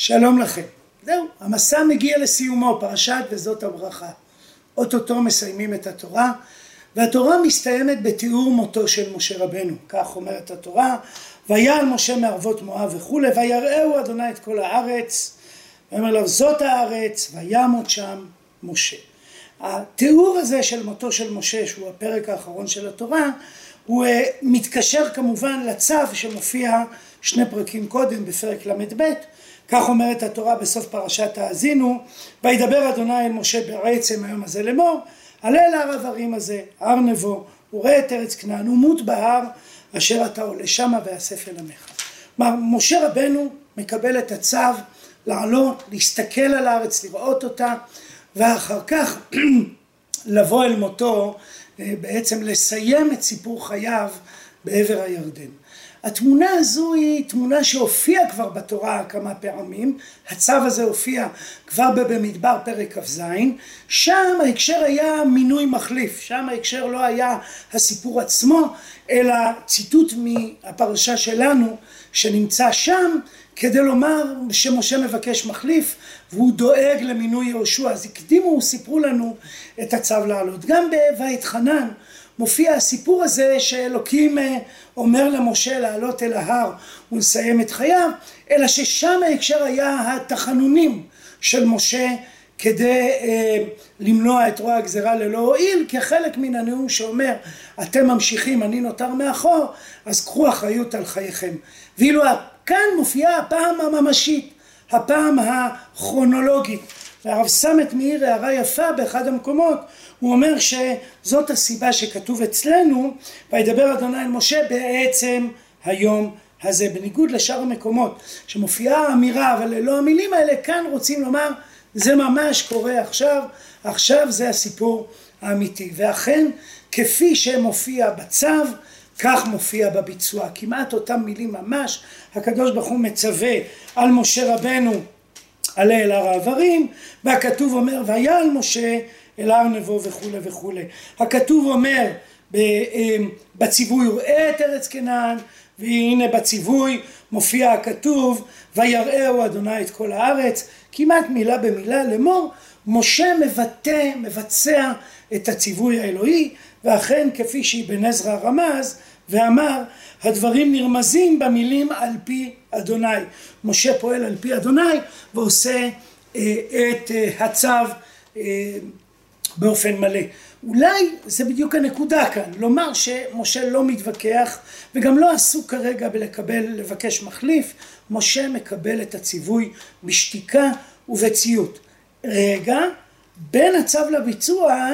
שלום לכם. זהו, המסע מגיע לסיומו, פרשת וזאת הברכה. אוטוטו מסיימים את התורה, והתורה מסתיימת בתיאור מותו של משה רבנו. כך אומרת התורה, ויעל משה מערבות מואב וכולי, ויראהו אדוני את כל הארץ, ויאמר לו זאת הארץ, וימות שם משה. התיאור הזה של מותו של משה, שהוא הפרק האחרון של התורה, הוא אה, מתקשר כמובן לצו שמופיע שני פרקים קודם בפרק ל"ב, כך אומרת התורה בסוף פרשת האזינו, וידבר אדוני אל משה בעצם היום הזה לאמור, עלה אל הר הדברים הזה, הר נבו, וראה את ארץ כנען, ומות בהר אשר אתה עולה שמה ואסף אל עמך. כלומר, משה רבנו מקבל את הצו לעלות, להסתכל על הארץ, לראות אותה, ואחר כך לבוא אל מותו, אה, בעצם לסיים את סיפור חייו בעבר הירדן. התמונה הזו היא תמונה שהופיעה כבר בתורה כמה פעמים, הצו הזה הופיע כבר במדבר פרק כ"ז, שם ההקשר היה מינוי מחליף, שם ההקשר לא היה הסיפור עצמו, אלא ציטוט מהפרשה שלנו שנמצא שם, כדי לומר שמשה מבקש מחליף והוא דואג למינוי יהושע, אז הקדימו, סיפרו לנו את הצו לעלות. גם ב"ויתחנן" מופיע הסיפור הזה שאלוקים אה, אומר למשה לעלות אל ההר ולסיים את חייו, אלא ששם ההקשר היה התחנונים של משה כדי אה, למנוע את רוע הגזירה ללא הועיל, כחלק מן הנאום שאומר אתם ממשיכים אני נותר מאחור, אז קחו אחריות על חייכם. ואילו כאן מופיעה הפעם הממשית, הפעם הכרונולוגית. והרב סמט מאיר הערה יפה באחד המקומות, הוא אומר שזאת הסיבה שכתוב אצלנו, וידבר אדוני אל משה בעצם היום הזה. בניגוד לשאר המקומות שמופיעה האמירה אבל ללא המילים האלה, כאן רוצים לומר זה ממש קורה עכשיו, עכשיו זה הסיפור האמיתי. ואכן כפי שמופיע בצו, כך מופיע בביצוע. כמעט אותם מילים ממש, הקדוש ברוך הוא מצווה על משה רבנו עלה אל הר העברים, והכתוב אומר ויעל משה אל הר נבו וכולי וכולי. הכתוב אומר אמ, בציווי ראה את ארץ כנען, והנה בציווי מופיע הכתוב ויראהו אדוני את כל הארץ, כמעט מילה במילה לאמור, משה מבטא, מבצע את הציווי האלוהי, ואכן כפי שאבן עזרא רמז ואמר הדברים נרמזים במילים על פי אדוני. משה פועל על פי אדוני ועושה אה, את אה, הצו אה, באופן מלא. אולי זה בדיוק הנקודה כאן, לומר שמשה לא מתווכח וגם לא עסוק כרגע בלקבל, לבקש מחליף, משה מקבל את הציווי בשתיקה ובציות. רגע, בין הצו לביצוע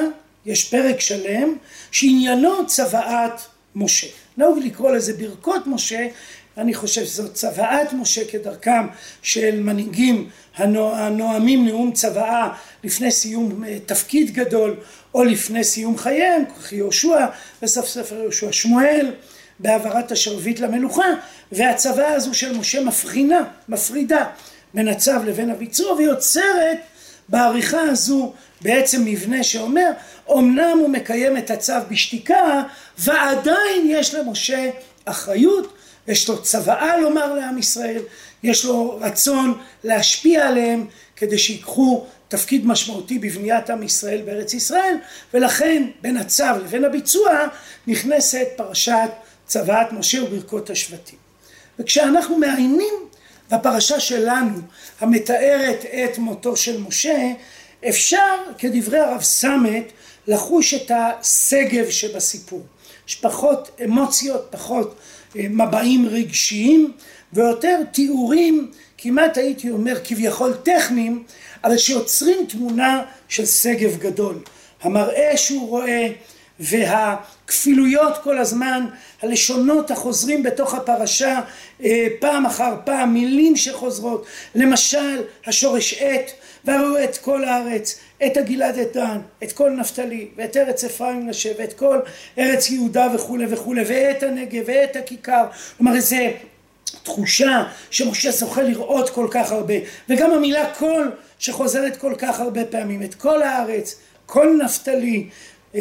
יש פרק שלם שעניינו צוואת משה. נהוג לקרוא לזה ברכות משה, אני חושב שזאת צוואת משה כדרכם של מנהיגים הנואמים נאום צוואה לפני סיום אה, תפקיד גדול או לפני סיום חייהם, כך יהושע בסוף ספר יהושע. שמואל בהעברת השרביט למלוכה והצוואה הזו של משה מבחינה, מפרידה בין הצו לבין הביצוע ויוצרת בעריכה הזו בעצם מבנה שאומר אמנם הוא מקיים את הצו בשתיקה ועדיין יש למשה אחריות יש לו צוואה לומר לעם ישראל, יש לו רצון להשפיע עליהם כדי שיקחו תפקיד משמעותי בבניית עם ישראל בארץ ישראל, ולכן בין הצו לבין הביצוע נכנסת פרשת צוואת משה וברכות השבטים. וכשאנחנו מעיינים בפרשה שלנו המתארת את מותו של משה, אפשר כדברי הרב סמט לחוש את השגב שבסיפור. יש פחות אמוציות, פחות מבעים רגשיים ויותר תיאורים כמעט הייתי אומר כביכול טכניים אבל שיוצרים תמונה של שגב גדול. המראה שהוא רואה והכפילויות כל הזמן הלשונות החוזרים בתוך הפרשה אה, פעם אחר פעם מילים שחוזרות. למשל השורש עת והראו את כל הארץ את הגלעד את דן, את כל נפתלי, ואת ארץ אפרים נשב, ואת כל ארץ יהודה וכולי וכולי, ואת הנגב, ואת הכיכר. כלומר, איזו תחושה שמשה זוכה לראות כל כך הרבה, וגם המילה כל שחוזרת כל כך הרבה פעמים, את כל הארץ, כל נפתלי אמ,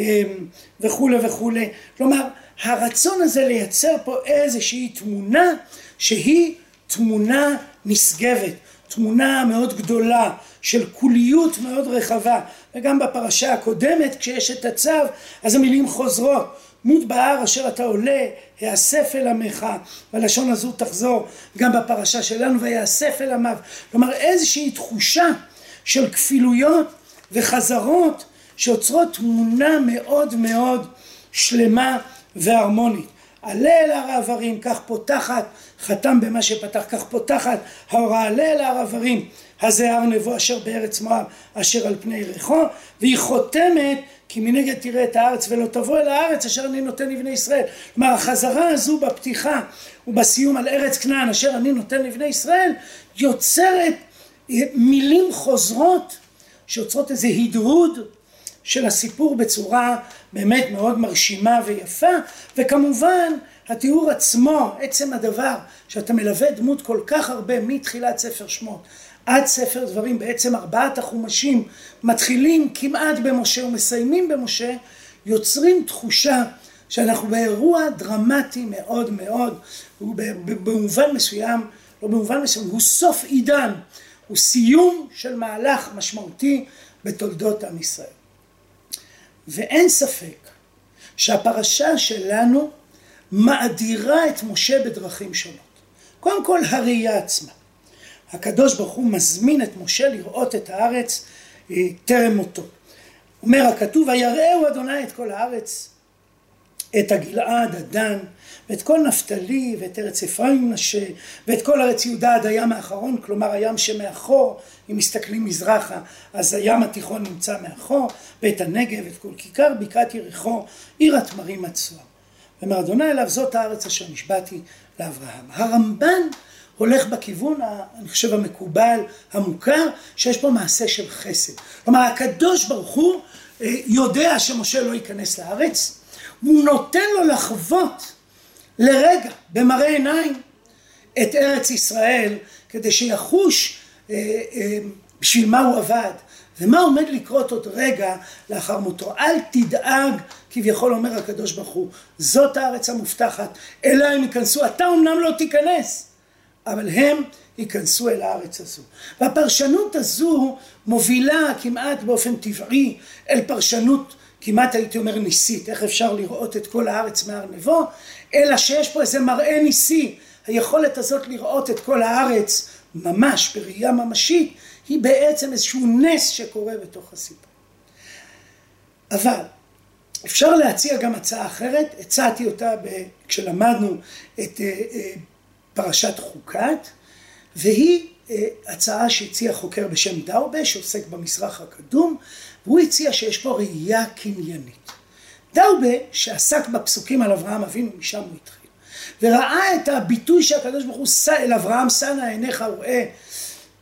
וכולי וכולי. כלומר, הרצון הזה לייצר פה איזושהי תמונה שהיא תמונה נשגבת, תמונה מאוד גדולה של קוליות מאוד רחבה וגם בפרשה הקודמת כשיש את הצו אז המילים חוזרות. מות בהר אשר אתה עולה היאסף אל עמך והלשון הזו תחזור גם בפרשה שלנו ויאסף אל עמיו כלומר איזושהי תחושה של כפילויות וחזרות שיוצרות תמונה מאוד מאוד שלמה והרמונית אל הר העברים, כך פותחת, חתם במה שפתח, כך פותחת ההוראה אל הר העברים, הזה הר נבו אשר בארץ מואב, אשר על פני יריחו, והיא חותמת כי מנגד תראה את הארץ ולא תבוא אל הארץ אשר אני נותן לבני ישראל. כלומר החזרה הזו בפתיחה ובסיום על ארץ כנען אשר אני נותן לבני ישראל, יוצרת מילים חוזרות שיוצרות איזה הדהוד של הסיפור בצורה באמת מאוד מרשימה ויפה וכמובן התיאור עצמו עצם הדבר שאתה מלווה דמות כל כך הרבה מתחילת ספר שמות עד ספר דברים בעצם ארבעת החומשים מתחילים כמעט במשה ומסיימים במשה יוצרים תחושה שאנחנו באירוע דרמטי מאוד מאוד. במובן מסוים לא במובן מסוים הוא סוף עידן הוא סיום של מהלך משמעותי בתולדות עם ישראל ואין ספק שהפרשה שלנו מאדירה את משה בדרכים שונות. קודם כל הראייה עצמה. הקדוש ברוך הוא מזמין את משה לראות את הארץ אה, טרם מותו. אומר הכתוב, ויראהו אדוני את כל הארץ, את הגלעד, הדן, ואת כל נפתלי, ואת ארץ אפרים מנשה, ואת כל ארץ יהודה עד הים האחרון, כלומר הים שמאחור, אם מסתכלים מזרחה, אז הים התיכון נמצא מאחור, ואת הנגב, את כל כיכר בקעת יריחו, עיר התמרים הצוהר. ואומר אדוני אליו זאת הארץ אשר נשבעתי לאברהם. הרמב"ן הולך בכיוון, אני חושב המקובל, המוכר, שיש פה מעשה של חסד. כלומר הקדוש ברוך הוא אה, יודע שמשה לא ייכנס לארץ, והוא נותן לו לחוות לרגע, במראה עיניים, את ארץ ישראל, כדי שיחוש אה, אה, בשביל מה הוא עבד, ומה עומד לקרות עוד רגע לאחר מותו. אל תדאג, כביכול אומר הקדוש ברוך הוא, זאת הארץ המובטחת, אלא הם ייכנסו, אתה אמנם לא תיכנס, אבל הם ייכנסו אל הארץ הזו. והפרשנות הזו מובילה כמעט באופן טבעי אל פרשנות כמעט הייתי אומר ניסית, איך אפשר לראות את כל הארץ מהר נבו, אלא שיש פה איזה מראה ניסי, היכולת הזאת לראות את כל הארץ ממש בראייה ממשית, היא בעצם איזשהו נס שקורה בתוך הסיפור. אבל אפשר להציע גם הצעה אחרת, הצעתי אותה כשלמדנו את אה, אה, פרשת חוקת, והיא אה, הצעה שהציע חוקר בשם דאובה שעוסק במזרח הקדום והוא הציע שיש פה ראייה קניינית. דאובה שעסק בפסוקים על אברהם אבינו משם הוא התחיל. וראה את הביטוי שהקדוש ברוך הוא שא אל אברהם שנא עיניך וראה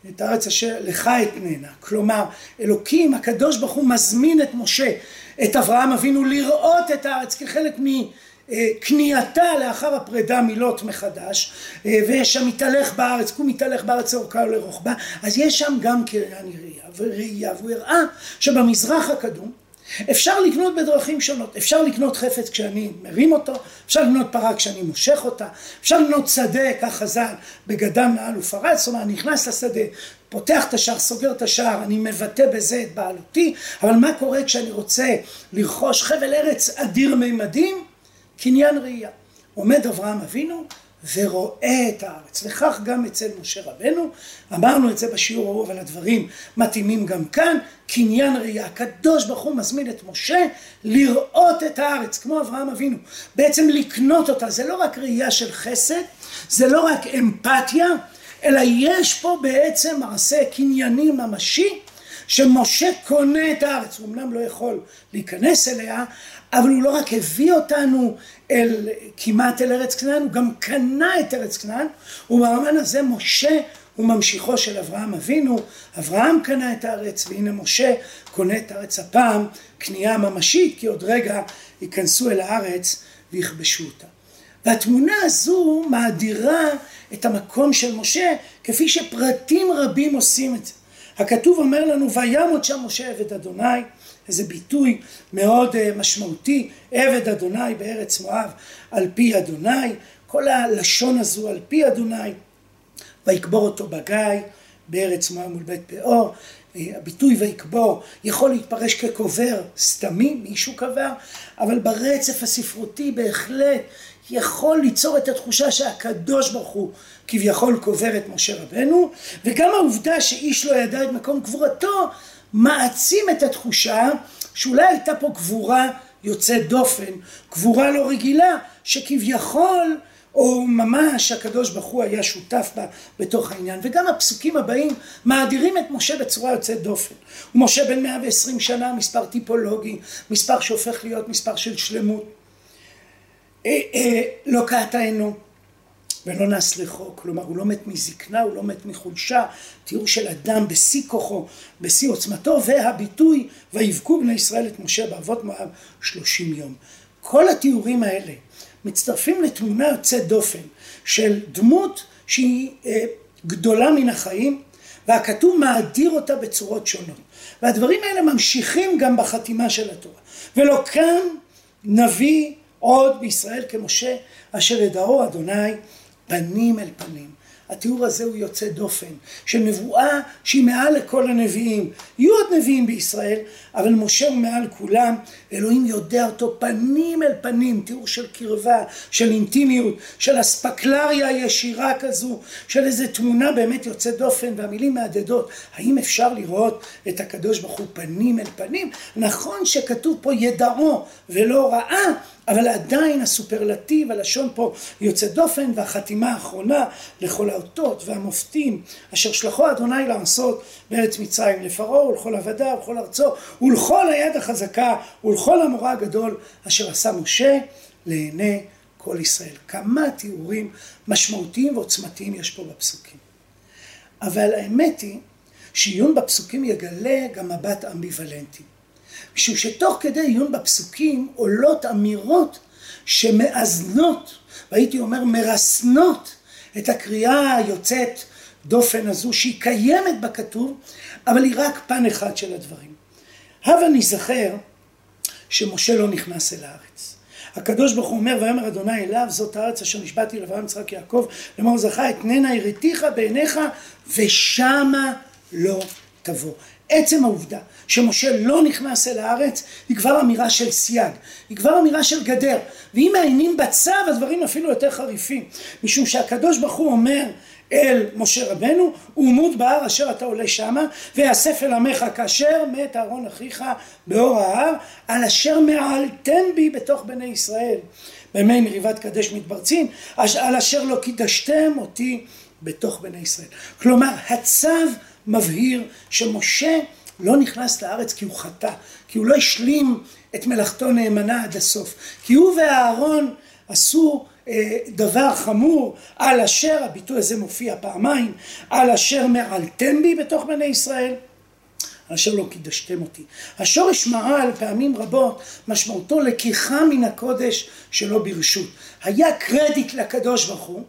את הארץ אשר לך אתננה כלומר אלוקים הקדוש ברוך הוא מזמין את משה את אברהם אבינו לראות את הארץ כחלק מ... כניעתה לאחר הפרידה מלוט מחדש אה, ויש שם מתהלך בארץ, הוא מתהלך בארץ לאורכה ולרוחבה. אז יש שם גם קריין וראייה והוא הראה שבמזרח הקדום אפשר לקנות בדרכים שונות, אפשר לקנות חפץ כשאני מרים אותו, אפשר לקנות פרה כשאני מושך אותה, אפשר לקנות שדה, כך חז"ל, בגדם מעל ופרץ, זאת אומרת, נכנס לשדה, פותח את השער, סוגר את השער, אני מבטא בזה את בעלותי, אבל מה קורה כשאני רוצה לרכוש חבל ארץ אדיר מימדים? קניין ראייה. עומד אברהם אבינו ורואה את הארץ, וכך גם אצל משה רבנו, אמרנו את זה בשיעור ההוא, אבל הדברים מתאימים גם כאן, קניין ראייה, הקדוש ברוך הוא מזמין את משה לראות את הארץ, כמו אברהם אבינו, בעצם לקנות אותה, זה לא רק ראייה של חסד, זה לא רק אמפתיה, אלא יש פה בעצם מעשה קנייני ממשי, שמשה קונה את הארץ, הוא אמנם לא יכול להיכנס אליה, אבל הוא לא רק הביא אותנו אל, כמעט אל ארץ כנען, הוא גם קנה את ארץ כנען, ובמובן הזה משה הוא ממשיכו של אברהם אבינו, אברהם קנה את הארץ, והנה משה קונה את הארץ הפעם, קנייה ממשית, כי עוד רגע ייכנסו אל הארץ ויכבשו אותה. והתמונה הזו מאדירה את המקום של משה, כפי שפרטים רבים עושים את זה. הכתוב אומר לנו, וימות שם משה עבד אדוני, איזה ביטוי מאוד אה, משמעותי, עבד אדוני בארץ מואב על פי אדוני, כל הלשון הזו על פי אדוני, ויקבור אותו בגיא, בארץ מואב מול בית פאור, הביטוי ויקבור יכול להתפרש כקובר סתמי, מישהו קבר, אבל ברצף הספרותי בהחלט יכול ליצור את התחושה שהקדוש ברוך הוא כביכול קובר את משה רבנו, וגם העובדה שאיש לא ידע את מקום קבורתו מעצים את התחושה שאולי הייתה פה קבורה יוצאת דופן, קבורה לא רגילה, שכביכול או ממש הקדוש ברוך הוא היה שותף בה בתוך העניין. וגם הפסוקים הבאים מאדירים את משה בצורה יוצאת דופן. ומשה בן 120 שנה מספר טיפולוגי מספר שהופך להיות מספר של שלמות. אה, אה, לא קעתנו ולא נס לחוק, כלומר הוא לא מת מזקנה, הוא לא מת מחולשה, תיאור של אדם בשיא כוחו, בשיא עוצמתו, והביטוי ויבכו בני ישראל את משה באבות מואב שלושים יום. כל התיאורים האלה מצטרפים לתמונה יוצאת דופן של דמות שהיא אה, גדולה מן החיים, והכתוב מאדיר אותה בצורות שונות. והדברים האלה ממשיכים גם בחתימה של התורה. ולא כאן נביא עוד בישראל כמשה אשר ידעו אדוני פנים אל פנים. התיאור הזה הוא יוצא דופן, של נבואה שהיא מעל לכל הנביאים. יהיו עוד נביאים בישראל, אבל משה הוא מעל כולם, אלוהים יודע אותו פנים אל פנים, תיאור של קרבה, של אינטימיות, של אספקלריה ישירה כזו, של איזו תמונה באמת יוצאת דופן, והמילים מהדהדות, האם אפשר לראות את הקדוש ברוך הוא פנים אל פנים? נכון שכתוב פה ידעו ולא ראה, אבל עדיין הסופרלטיב, הלשון פה יוצא דופן, והחתימה האחרונה לכל האותות והמופתים אשר שלחו אדוני לעשות בארץ מצרים לפרעה ולכל עבדיו ולכל ארצו ולכל היד החזקה ולכל המורא הגדול אשר עשה משה לעיני כל ישראל. כמה תיאורים משמעותיים ועוצמתיים יש פה בפסוקים. אבל האמת היא שעיון בפסוקים יגלה גם מבט אמביוולנטי. משום שתוך כדי עיון בפסוקים עולות אמירות שמאזנות, והייתי אומר מרסנות, את הקריאה היוצאת דופן הזו שהיא קיימת בכתוב, אבל היא רק פן אחד של הדברים. הבה ניזכר שמשה לא נכנס אל הארץ. הקדוש ברוך הוא אומר ויאמר אדוני אליו זאת הארץ אשר נשבעתי לאברהם יצחק יעקב לאמור זכה אתננה הראתיך בעיניך ושמה לא תבוא. עצם העובדה שמשה לא נכנס אל הארץ היא כבר אמירה של סייג, היא כבר אמירה של גדר ואם מעיינים בצו הדברים אפילו יותר חריפים משום שהקדוש ברוך הוא אומר אל משה רבנו ומות בהר אשר אתה עולה שמה ויאסף אל עמך כאשר מת אהרון אחיך באור ההר על אשר מעלתם בי בתוך בני ישראל. במי מריבת קדש מתברצים על אשר לא קידשתם אותי בתוך בני ישראל. כלומר הצו מבהיר שמשה לא נכנס לארץ כי הוא חטא, כי הוא לא השלים את מלאכתו נאמנה עד הסוף, כי הוא ואהרון עשו אה, דבר חמור על אשר, הביטוי הזה מופיע פעמיים, על אשר מעלתם בי בתוך בני ישראל, על אשר לא קידשתם אותי. השורש מעל פעמים רבות משמעותו לקיחה מן הקודש שלא ברשות. היה קרדיט לקדוש ברוך הוא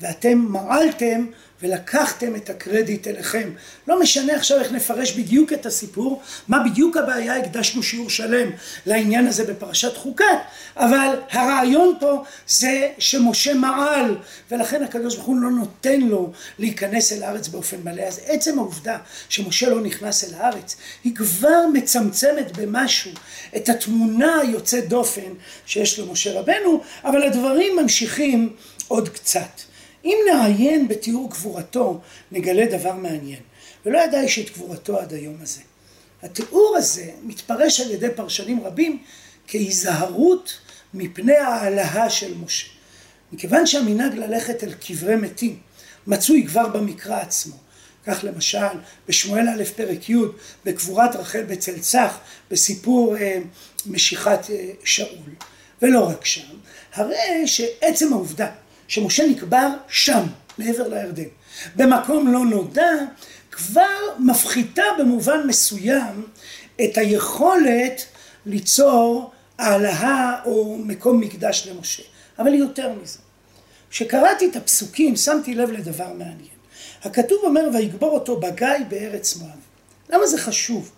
ואתם מעלתם ולקחתם את הקרדיט אליכם. לא משנה עכשיו איך נפרש בדיוק את הסיפור, מה בדיוק הבעיה, הקדשנו שיעור שלם לעניין הזה בפרשת חוקת, אבל הרעיון פה זה שמשה מעל, ולכן הקדוש ברוך הוא לא נותן לו להיכנס אל הארץ באופן מלא. אז עצם העובדה שמשה לא נכנס אל הארץ, היא כבר מצמצמת במשהו את התמונה היוצאת דופן שיש למשה רבנו, אבל הדברים ממשיכים עוד קצת. אם נעיין בתיאור גבורתו, נגלה דבר מעניין. ולא ידע איש את גבורתו עד היום הזה. התיאור הזה מתפרש על ידי פרשנים רבים כהיזהרות מפני ההעלאה של משה. מכיוון שהמנהג ללכת אל קברי מתים מצוי כבר במקרא עצמו. כך למשל בשמואל א' פרק י' בקבורת רחל בצלצח בסיפור אה, משיכת אה, שאול. ולא רק שם, הרי שעצם העובדה שמשה נקבר שם, מעבר לירדן, במקום לא נודע, כבר מפחיתה במובן מסוים את היכולת ליצור העלאה או מקום מקדש למשה. אבל יותר מזה, כשקראתי את הפסוקים שמתי לב לדבר מעניין. הכתוב אומר ויגבור אותו בגיא בארץ מואב. למה זה חשוב?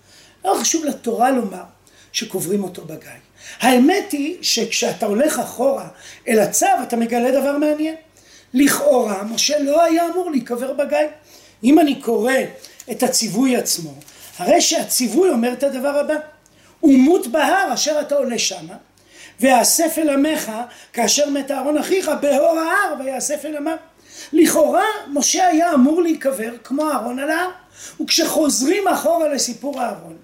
למה חשוב לתורה לומר שקוברים אותו בגיא? האמת היא שכשאתה הולך אחורה אל הצו אתה מגלה דבר מעניין. לכאורה משה לא היה אמור להיקבר בגיא. אם אני קורא את הציווי עצמו, הרי שהציווי אומר את הדבר הבא, ומות בהר אשר אתה עולה שמה, ואסף אל עמך כאשר מת אהרון אחיך בהור ההר ויאסף אל עמיו. לכאורה משה היה אמור להיקבר כמו אהרון על ההר, וכשחוזרים אחורה לסיפור אהרון,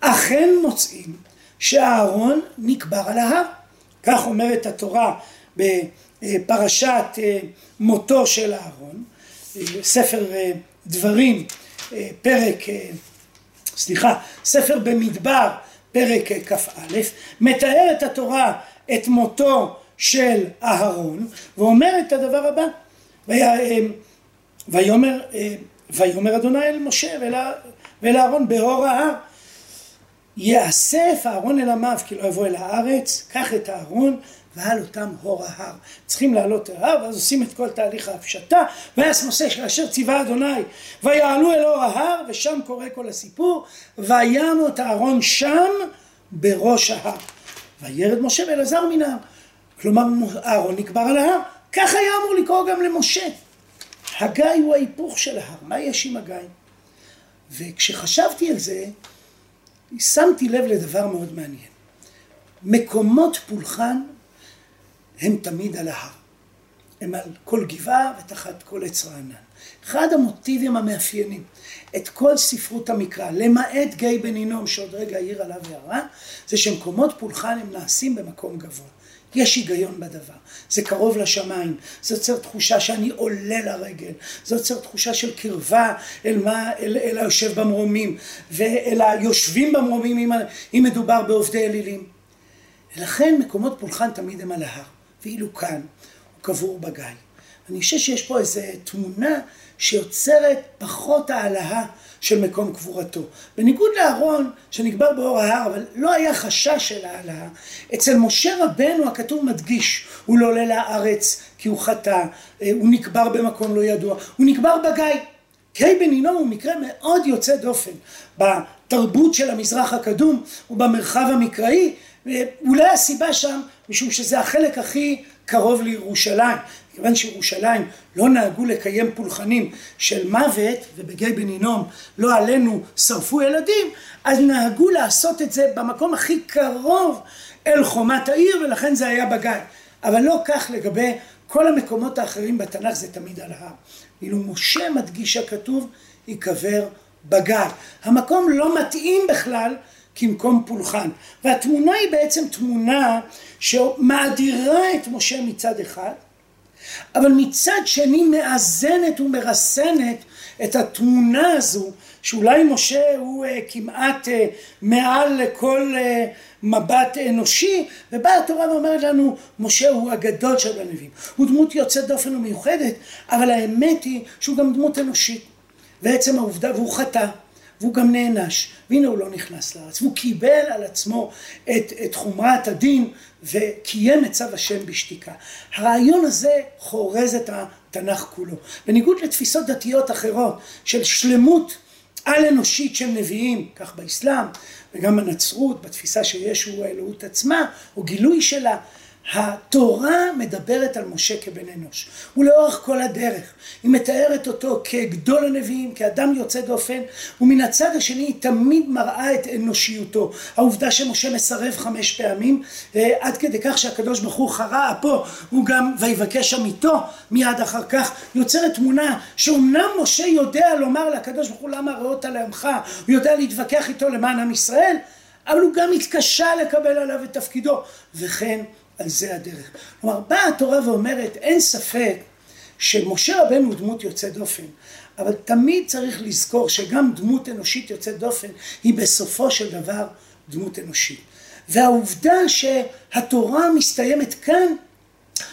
אכן מוצאים שאהרון נקבר על ההר. כך אומרת התורה בפרשת אה, מותו של אהרון, ספר אה, דברים, אה, פרק, סליחה, ספר במדבר, פרק כ"א, מתארת התורה את מותו של אהרון, ואומר את הדבר הבא, ויאמר, ויאמר אדוני אל משה ואל אהרון בהור ההר יאסף אהרון אל עמיו כי לא יבוא אל הארץ, קח את אהרון ועל אותם הור ההר. צריכים לעלות אל ההר, ואז עושים את כל תהליך ההפשטה, ויעש משה כאשר ציווה אדוני, ויעלו אל אור ההר, ושם קורה כל הסיפור, וימות אהרון שם בראש ההר. וירד משה ואלעזר מן ההר. כלומר אהרון נקבר על ההר, כך היה אמור לקרוא גם למשה. הגיא הוא ההיפוך של ההר, מה יש עם הגיא? וכשחשבתי על זה, שמתי לב לדבר מאוד מעניין. מקומות פולחן הם תמיד על ההר. הם על כל גבעה ותחת כל עץ רענן. אחד המוטיבים המאפיינים את כל ספרות המקרא, למעט גיא בן הינום שעוד רגע העיר עליו הערה, זה שמקומות פולחן הם נעשים במקום גבוה. יש היגיון בדבר, זה קרוב לשמיים, זה יוצר תחושה שאני עולה לרגל, זה יוצר תחושה של קרבה אל, מה, אל, אל היושב במרומים ואל היושבים במרומים אם, אם מדובר בעובדי אלילים. ולכן מקומות פולחן תמיד הם על ההר, ואילו כאן הוא קבור בגיא. אני חושב שיש פה איזו תמונה שיוצרת פחות העלאה של מקום קבורתו. בניגוד לאהרון שנקבר באור ההר, אבל לא היה חשש של העלאה, אצל משה רבנו הכתוב מדגיש, הוא לא עולה לארץ כי הוא חטא, אה, הוא נקבר במקום לא ידוע, הוא נקבר בגיא. גיא בן הינום הוא מקרה מאוד יוצא דופן בתרבות של המזרח הקדום ובמרחב המקראי, ואולי הסיבה שם, משום שזה החלק הכי קרוב לירושלים. כיוון שירושלים לא נהגו לקיים פולחנים של מוות, ובגיא בן הינום לא עלינו שרפו ילדים, אז נהגו לעשות את זה במקום הכי קרוב אל חומת העיר, ולכן זה היה בגיא. אבל לא כך לגבי כל המקומות האחרים בתנ"ך, זה תמיד על ההר. ואילו משה מדגיש הכתוב, ייקבר בגיא. המקום לא מתאים בכלל כמקום פולחן. והתמונה היא בעצם תמונה שמאדירה את משה מצד אחד, אבל מצד שני מאזנת ומרסנת את התמונה הזו שאולי משה הוא uh, כמעט uh, מעל לכל uh, מבט אנושי ובאה התורה ואומרת לנו משה הוא הגדול של הנביאים. הוא דמות יוצאת דופן ומיוחדת אבל האמת היא שהוא גם דמות אנושית. ועצם העובדה והוא חטא והוא גם נענש, והנה הוא לא נכנס לארץ, והוא קיבל על עצמו את, את חומרת הדין וקיים את צו השם בשתיקה. הרעיון הזה חורז את התנ"ך כולו. בניגוד לתפיסות דתיות אחרות של שלמות על אנושית של נביאים, כך באסלאם וגם בנצרות, בתפיסה שישו הוא האלוהות עצמה, או גילוי שלה, התורה מדברת על משה כבן אנוש, ולאורך כל הדרך היא מתארת אותו כגדול הנביאים, כאדם יוצא דופן, ומן הצד השני היא תמיד מראה את אנושיותו. העובדה שמשה מסרב חמש פעמים, אה, עד כדי כך שהקדוש ברוך הוא חרה אפו, הוא גם ויבקש עמיתו מיד אחר כך, יוצרת תמונה שאומנם משה יודע לומר לקדוש ברוך הוא למה ראות לעמך, הוא יודע להתווכח איתו למען עם ישראל, אבל הוא גם התקשה לקבל עליו את תפקידו, וכן על זה הדרך. כלומר, באה התורה ואומרת, אין ספק שמשה רבנו הוא דמות יוצאת דופן, אבל תמיד צריך לזכור שגם דמות אנושית יוצאת דופן היא בסופו של דבר דמות אנושית. והעובדה שהתורה מסתיימת כאן,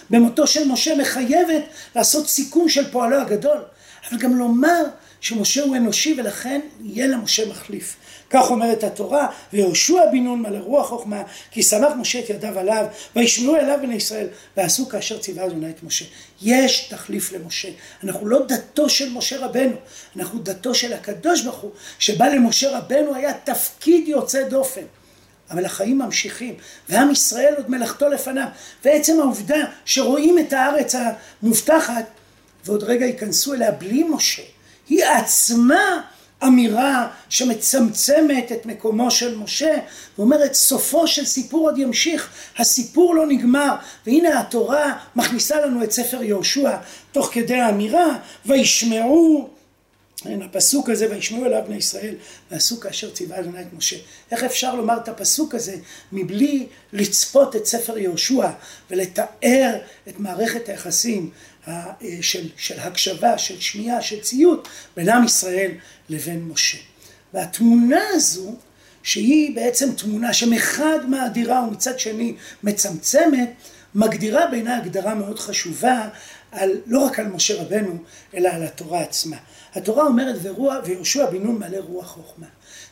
במותו של משה מחייבת לעשות סיכום של פועלו הגדול, אבל גם לומר שמשה הוא אנושי ולכן יהיה למשה מחליף. כך אומרת התורה, ויהושע בן נון מלא רוח חוכמה, כי שמח משה את ידיו עליו, וישמעו אליו בני ישראל, ועשו כאשר ציווה אדוני את משה. יש תחליף למשה. אנחנו לא דתו של משה רבנו, אנחנו דתו של הקדוש ברוך הוא, שבא למשה רבנו היה תפקיד יוצא דופן. אבל החיים ממשיכים, ועם ישראל עוד מלאכתו לפניו. ועצם העובדה שרואים את הארץ המובטחת, ועוד רגע ייכנסו אליה בלי משה, היא עצמה אמירה שמצמצמת את מקומו של משה ואומרת סופו של סיפור עוד ימשיך, הסיפור לא נגמר. והנה התורה מכניסה לנו את ספר יהושע תוך כדי האמירה וישמעו הפסוק הזה וישמעו אליו בני ישראל ועשו כאשר ציווה אדוני את משה. איך אפשר לומר את הפסוק הזה מבלי לצפות את ספר יהושע ולתאר את מערכת היחסים של, של הקשבה, של שמיעה, של ציות בין עם ישראל לבין משה. והתמונה הזו שהיא בעצם תמונה שמחד מאדירה ומצד שני מצמצמת מגדירה בעיניי הגדרה מאוד חשובה על, לא רק על משה רבנו אלא על התורה עצמה. התורה אומרת ורוח, ויהושע בן נון מלא רוח חוכמה.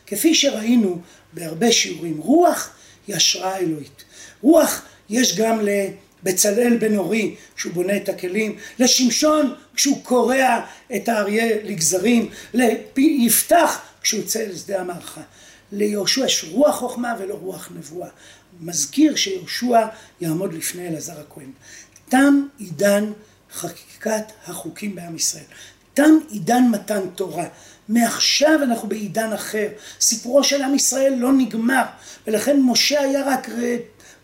כפי שראינו בהרבה שיעורים, רוח היא השראה אלוהית. רוח יש גם לבצלאל בן אורי כשהוא בונה את הכלים, לשמשון כשהוא קורע את האריה לגזרים, ליפתח כשהוא יוצא אל שדה המערכה. ליהושע יש רוח חוכמה ולא רוח נבואה. מזכיר שיהושע יעמוד לפני אלעזר הכהן. תם עידן חקיקת החוקים בעם ישראל. תם עידן מתן תורה. מעכשיו אנחנו בעידן אחר. סיפורו של עם ישראל לא נגמר, ולכן משה היה רק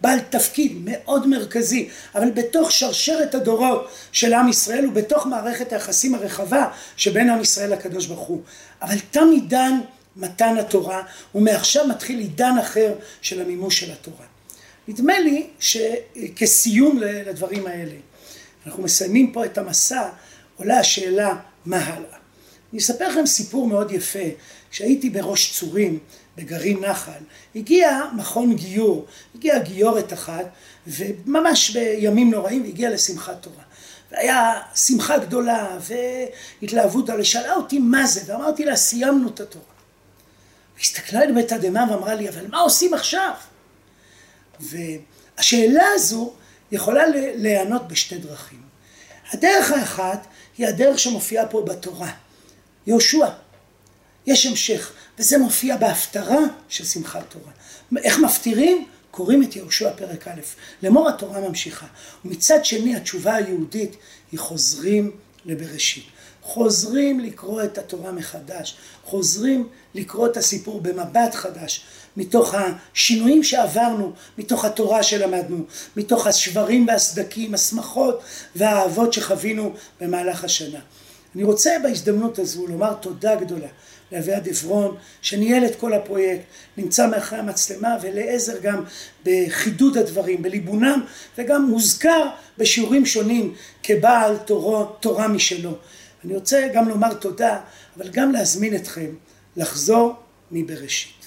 בעל תפקיד מאוד מרכזי, אבל בתוך שרשרת הדורות של עם ישראל ובתוך מערכת היחסים הרחבה שבין עם ישראל לקדוש ברוך הוא. אבל תם עידן מתן התורה, ומעכשיו מתחיל עידן אחר של המימוש של התורה. נדמה לי שכסיום לדברים האלה, אנחנו מסיימים פה את המסע, עולה השאלה מה הלאה. אני אספר לכם סיפור מאוד יפה, כשהייתי בראש צורים בגרעין נחל, הגיע מכון גיור, הגיעה גיורת אחת, וממש בימים נוראים הגיעה לשמחת תורה. והיה שמחה גדולה והתלהבות עליה, שאלה אותי מה זה, ואמרתי לה סיימנו את התורה. והסתכלה לי בתדהמה ואמרה לי אבל מה עושים עכשיו? והשאלה הזו יכולה להיענות בשתי דרכים. הדרך האחת היא הדרך שמופיעה פה בתורה. יהושע, יש המשך, וזה מופיע בהפטרה של שמחת תורה. איך מפטירים? קוראים את יהושע פרק א', לאמור התורה ממשיכה. ומצד שני התשובה היהודית היא חוזרים לבראשית. חוזרים לקרוא את התורה מחדש, חוזרים לקרוא את הסיפור במבט חדש, מתוך השינויים שעברנו, מתוך התורה שלמדנו, מתוך השברים והסדקים, השמחות והאהבות שחווינו במהלך השנה. אני רוצה בהזדמנות הזו לומר תודה גדולה לאביעד עברון שניהל את כל הפרויקט, נמצא מאחורי המצלמה ולעזר גם בחידוד הדברים, בליבונם וגם מוזכר בשיעורים שונים כבעל תורה, תורה משלו. אני רוצה גם לומר תודה, אבל גם להזמין אתכם לחזור מבראשית.